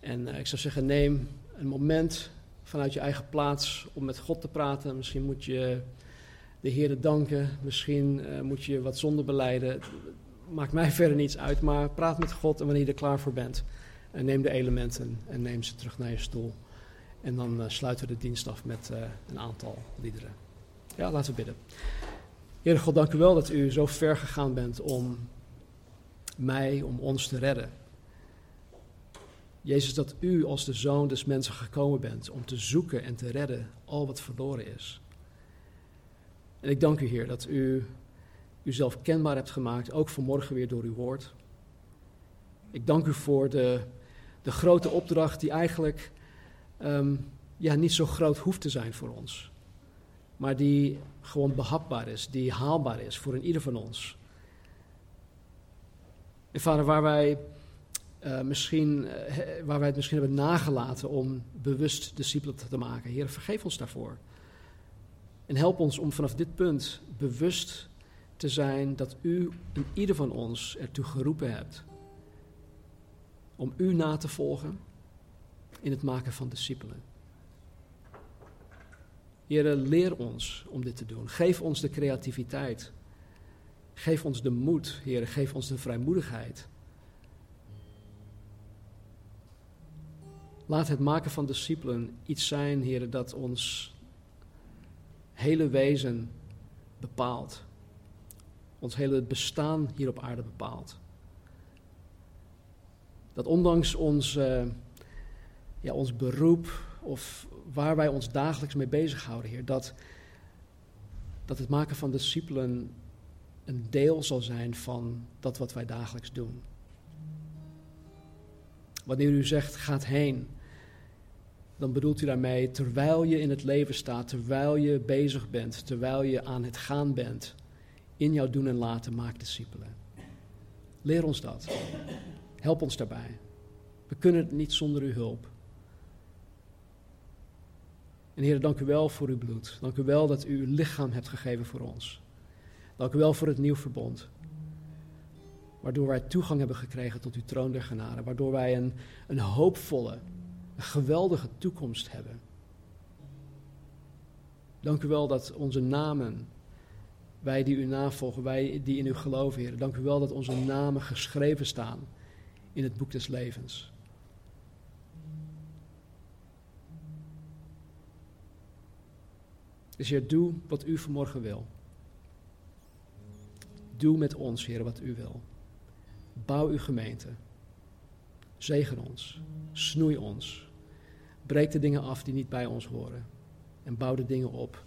En uh, ik zou zeggen, neem een moment vanuit je eigen plaats om met God te praten. Misschien moet je de Heer danken. Misschien uh, moet je wat zonde beleiden. Maakt mij verder niets uit, maar praat met God en wanneer je er klaar voor bent, uh, neem de elementen en neem ze terug naar je stoel. En dan uh, sluiten we de dienst af met een aantal liederen. Ja, laten we bidden. Heer God, dank u wel dat u zo ver gegaan bent om mij, om ons te redden. Jezus, dat u als de zoon des mensen gekomen bent om te zoeken en te redden al wat verloren is. En ik dank u, Heer, dat u uzelf kenbaar hebt gemaakt, ook vanmorgen weer door uw woord. Ik dank u voor de, de grote opdracht die eigenlijk um, ja, niet zo groot hoeft te zijn voor ons. Maar die gewoon behapbaar is, die haalbaar is voor een ieder van ons. En vader, waar wij uh, misschien, uh, waar wij het misschien hebben nagelaten om bewust discipelen te maken. Heer, vergeef ons daarvoor. En help ons om vanaf dit punt bewust te zijn dat u en ieder van ons ertoe geroepen hebt om u na te volgen in het maken van discipelen. Heer, leer ons om dit te doen. Geef ons de creativiteit. Geef ons de moed, Heer. Geef ons de vrijmoedigheid Laat het maken van discipelen iets zijn, heren, dat ons hele wezen bepaalt. Ons hele bestaan hier op aarde bepaalt. Dat ondanks ons, uh, ja, ons beroep of waar wij ons dagelijks mee bezighouden, Heer, dat, dat het maken van discipelen een deel zal zijn van dat wat wij dagelijks doen. Wanneer u zegt, gaat heen, dan bedoelt u daarmee terwijl je in het leven staat, terwijl je bezig bent, terwijl je aan het gaan bent, in jouw doen en laten, maak discipelen. Leer ons dat. Help ons daarbij. We kunnen het niet zonder uw hulp. En Heer, dank u wel voor uw bloed. Dank u wel dat u uw lichaam hebt gegeven voor ons. Dank u wel voor het nieuw verbond waardoor wij toegang hebben gekregen tot uw troon der genade, waardoor wij een, een hoopvolle, een geweldige toekomst hebben. Dank u wel dat onze namen, wij die u navolgen, wij die in u geloven, Heer, dank u wel dat onze namen geschreven staan in het boek des levens. Dus Heer, doe wat u vanmorgen wil. Doe met ons, Heer, wat u wil. Bouw uw gemeente. Zegen ons. Snoei ons. Breek de dingen af die niet bij ons horen. En bouw de dingen op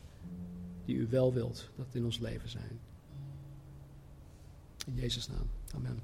die u wel wilt dat in ons leven zijn. In Jezus' naam. Amen.